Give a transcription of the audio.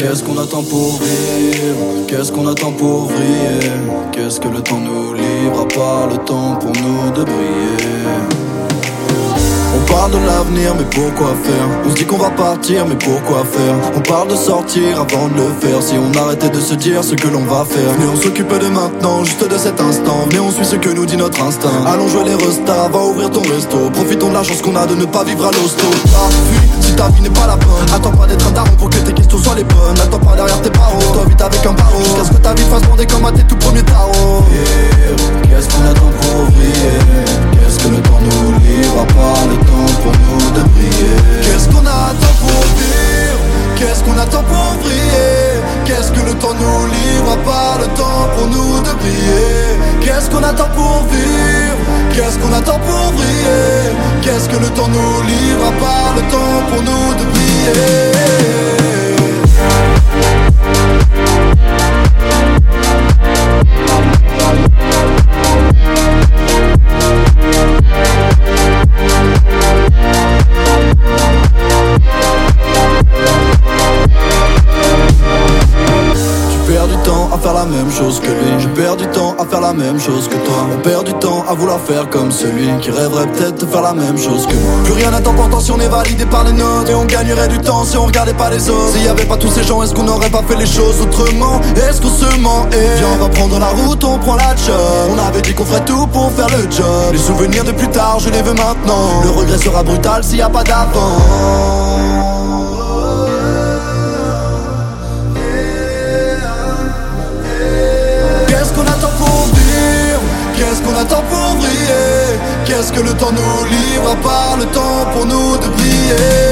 Qu'est-ce qu'on attend pour vivre Qu'est-ce qu'on attend pour vriller Qu'est-ce que le temps nous livre à part le temps pour nous de briller on parle de l'avenir, mais pourquoi faire On se dit qu'on va partir, mais pourquoi faire On parle de sortir avant de le faire. Si on arrêtait de se dire ce que l'on va faire. Mais on s'occupe de maintenant, juste de cet instant. Mais on suit ce que nous dit notre instinct. Allons jouer les restas, va ouvrir ton resto. Profitons de la chance qu'on a de ne pas vivre à l'hosto. Fuis, si ta vie n'est pas la bonne. Attends pas d'être un daron pour que tes qu'on attend pour vivre? Qu'est-ce qu'on attend pour briller? Qu'est-ce que le temps nous livre à part le temps pour nous de briller? Que lui. Je perds du temps à faire la même chose que toi. On perd du temps à vouloir faire comme celui qui rêverait peut-être de faire la même chose que moi. Plus rien n'est important si on est validé par les notes. Et on gagnerait du temps si on regardait pas les autres. S'il y avait pas tous ces gens, est-ce qu'on n'aurait pas fait les choses autrement? Est-ce qu'on se ment? Et Viens, on va prendre la route, on prend la job. On avait dit qu'on ferait tout pour faire le job. Les souvenirs de plus tard, je les veux maintenant. Le regret sera brutal s'il y a pas d'avant. Temps nous livre à part le temps pour nous de briller